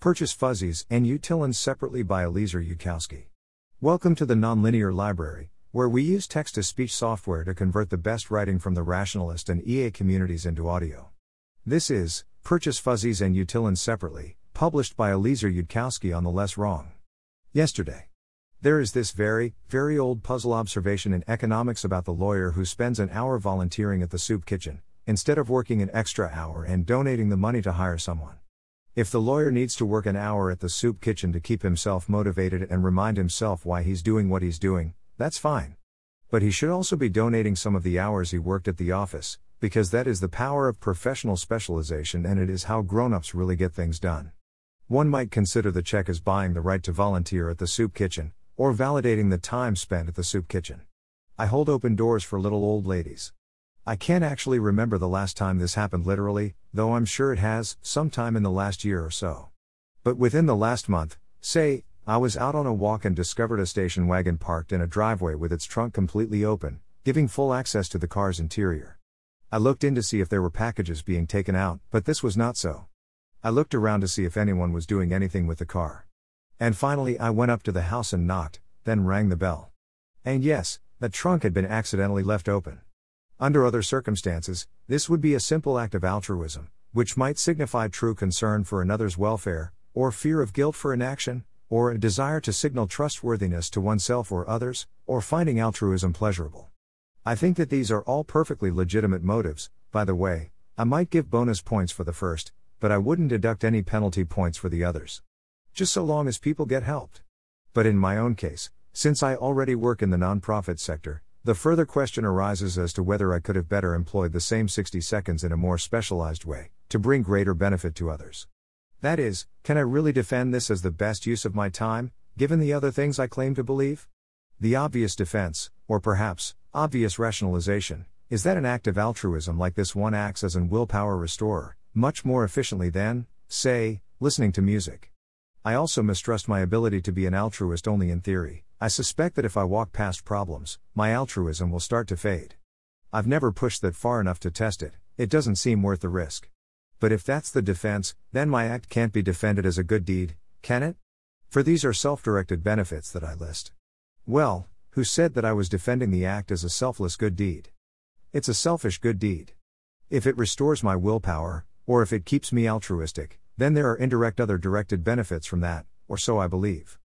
Purchase Fuzzies and utilons separately by Eliezer Yudkowsky. Welcome to the Nonlinear Library, where we use text to speech software to convert the best writing from the rationalist and EA communities into audio. This is Purchase Fuzzies and Utilons separately, published by Eliezer Yudkowsky on the LessWrong. Yesterday. There is this very, very old puzzle observation in economics about the lawyer who spends an hour volunteering at the soup kitchen, instead of working an extra hour and donating the money to hire someone. If the lawyer needs to work an hour at the soup kitchen to keep himself motivated and remind himself why he's doing what he's doing, that's fine. But he should also be donating some of the hours he worked at the office, because that is the power of professional specialization and it is how grown ups really get things done. One might consider the check as buying the right to volunteer at the soup kitchen, or validating the time spent at the soup kitchen. I hold open doors for little old ladies. I can't actually remember the last time this happened literally, though I'm sure it has, sometime in the last year or so. But within the last month, say, I was out on a walk and discovered a station wagon parked in a driveway with its trunk completely open, giving full access to the car's interior. I looked in to see if there were packages being taken out, but this was not so. I looked around to see if anyone was doing anything with the car. And finally, I went up to the house and knocked, then rang the bell. And yes, the trunk had been accidentally left open. Under other circumstances, this would be a simple act of altruism, which might signify true concern for another's welfare, or fear of guilt for inaction, or a desire to signal trustworthiness to oneself or others, or finding altruism pleasurable. I think that these are all perfectly legitimate motives, by the way, I might give bonus points for the first, but I wouldn't deduct any penalty points for the others. Just so long as people get helped. But in my own case, since I already work in the nonprofit sector, the further question arises as to whether I could have better employed the same 60 seconds in a more specialized way, to bring greater benefit to others. That is, can I really defend this as the best use of my time, given the other things I claim to believe? The obvious defense, or perhaps, obvious rationalization, is that an act of altruism like this one acts as an willpower restorer, much more efficiently than, say, listening to music. I also mistrust my ability to be an altruist only in theory. I suspect that if I walk past problems, my altruism will start to fade. I've never pushed that far enough to test it, it doesn't seem worth the risk. But if that's the defense, then my act can't be defended as a good deed, can it? For these are self directed benefits that I list. Well, who said that I was defending the act as a selfless good deed? It's a selfish good deed. If it restores my willpower, or if it keeps me altruistic, then there are indirect other directed benefits from that, or so I believe.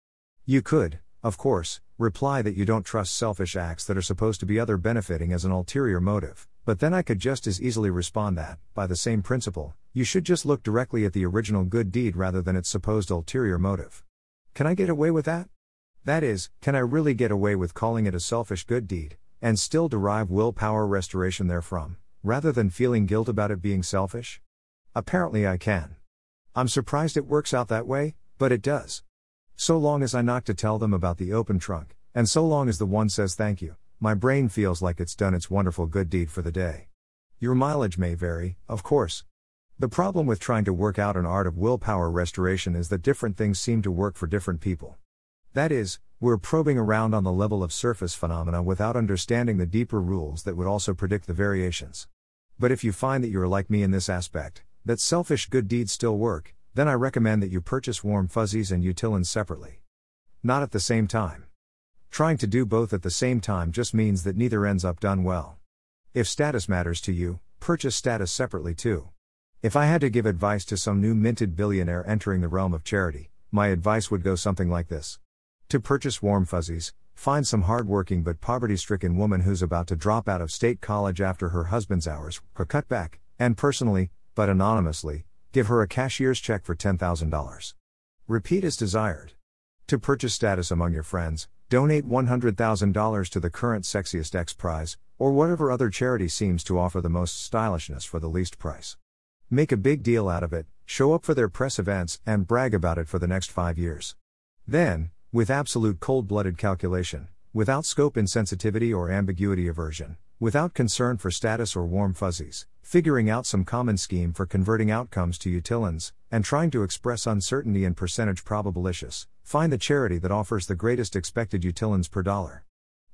You could, of course, reply that you don't trust selfish acts that are supposed to be other benefiting as an ulterior motive, but then I could just as easily respond that, by the same principle, you should just look directly at the original good deed rather than its supposed ulterior motive. Can I get away with that? That is, can I really get away with calling it a selfish good deed, and still derive willpower restoration therefrom, rather than feeling guilt about it being selfish? Apparently I can. I'm surprised it works out that way, but it does. So long as I knock to tell them about the open trunk, and so long as the one says thank you, my brain feels like it's done its wonderful good deed for the day. Your mileage may vary, of course. The problem with trying to work out an art of willpower restoration is that different things seem to work for different people. That is, we're probing around on the level of surface phenomena without understanding the deeper rules that would also predict the variations. But if you find that you're like me in this aspect, that selfish good deeds still work, then I recommend that you purchase warm fuzzies and utilons separately. Not at the same time. Trying to do both at the same time just means that neither ends up done well. If status matters to you, purchase status separately too. If I had to give advice to some new minted billionaire entering the realm of charity, my advice would go something like this. To purchase warm fuzzies, find some hardworking but poverty stricken woman who's about to drop out of state college after her husband's hours cut back, and personally, but anonymously, Give her a cashier's check for $10,000. Repeat as desired. To purchase status among your friends, donate $100,000 to the current Sexiest X Prize, or whatever other charity seems to offer the most stylishness for the least price. Make a big deal out of it, show up for their press events, and brag about it for the next five years. Then, with absolute cold blooded calculation, without scope insensitivity or ambiguity aversion, without concern for status or warm fuzzies, figuring out some common scheme for converting outcomes to utilons, and trying to express uncertainty in percentage probabilitious, find the charity that offers the greatest expected utilons per dollar.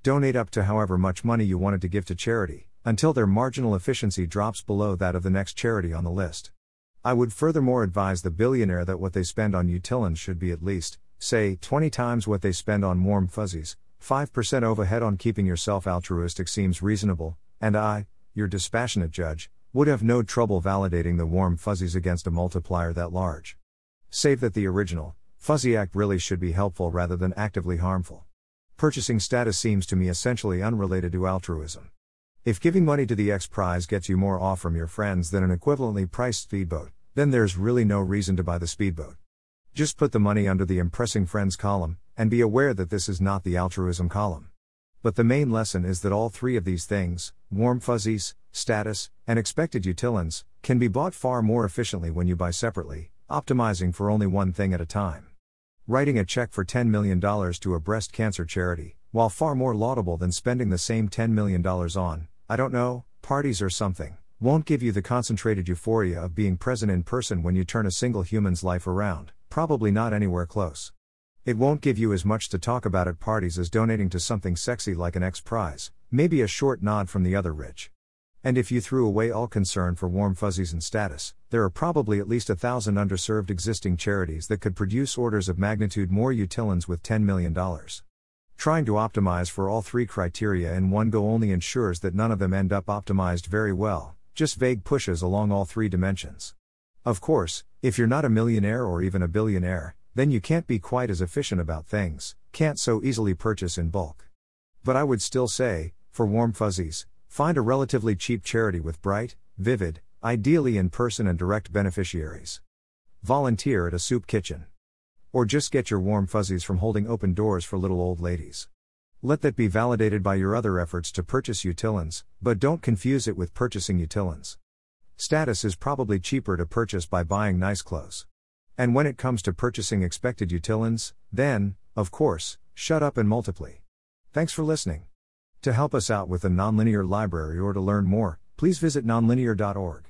Donate up to however much money you wanted to give to charity, until their marginal efficiency drops below that of the next charity on the list. I would furthermore advise the billionaire that what they spend on utilons should be at least, say, 20 times what they spend on warm fuzzies. 5% overhead on keeping yourself altruistic seems reasonable, and I, your dispassionate judge, would have no trouble validating the warm fuzzies against a multiplier that large. Save that the original, fuzzy act really should be helpful rather than actively harmful. Purchasing status seems to me essentially unrelated to altruism. If giving money to the X Prize gets you more off from your friends than an equivalently priced speedboat, then there's really no reason to buy the speedboat. Just put the money under the impressing friends column, and be aware that this is not the altruism column. But the main lesson is that all three of these things warm fuzzies, status, and expected utilons can be bought far more efficiently when you buy separately, optimizing for only one thing at a time. Writing a check for $10 million to a breast cancer charity, while far more laudable than spending the same $10 million on, I don't know, parties or something, won't give you the concentrated euphoria of being present in person when you turn a single human's life around, probably not anywhere close. It won't give you as much to talk about at parties as donating to something sexy like an X Prize, maybe a short nod from the other rich. And if you threw away all concern for warm fuzzies and status, there are probably at least a thousand underserved existing charities that could produce orders of magnitude more utilons with $10 million. Trying to optimize for all three criteria in one go only ensures that none of them end up optimized very well, just vague pushes along all three dimensions. Of course, if you're not a millionaire or even a billionaire, then you can't be quite as efficient about things, can't so easily purchase in bulk. But I would still say, for warm fuzzies, find a relatively cheap charity with bright, vivid, ideally in person and direct beneficiaries. Volunteer at a soup kitchen. Or just get your warm fuzzies from holding open doors for little old ladies. Let that be validated by your other efforts to purchase utilons, but don't confuse it with purchasing utilons. Status is probably cheaper to purchase by buying nice clothes. And when it comes to purchasing expected utilons, then, of course, shut up and multiply. Thanks for listening. To help us out with the nonlinear library or to learn more, please visit nonlinear.org.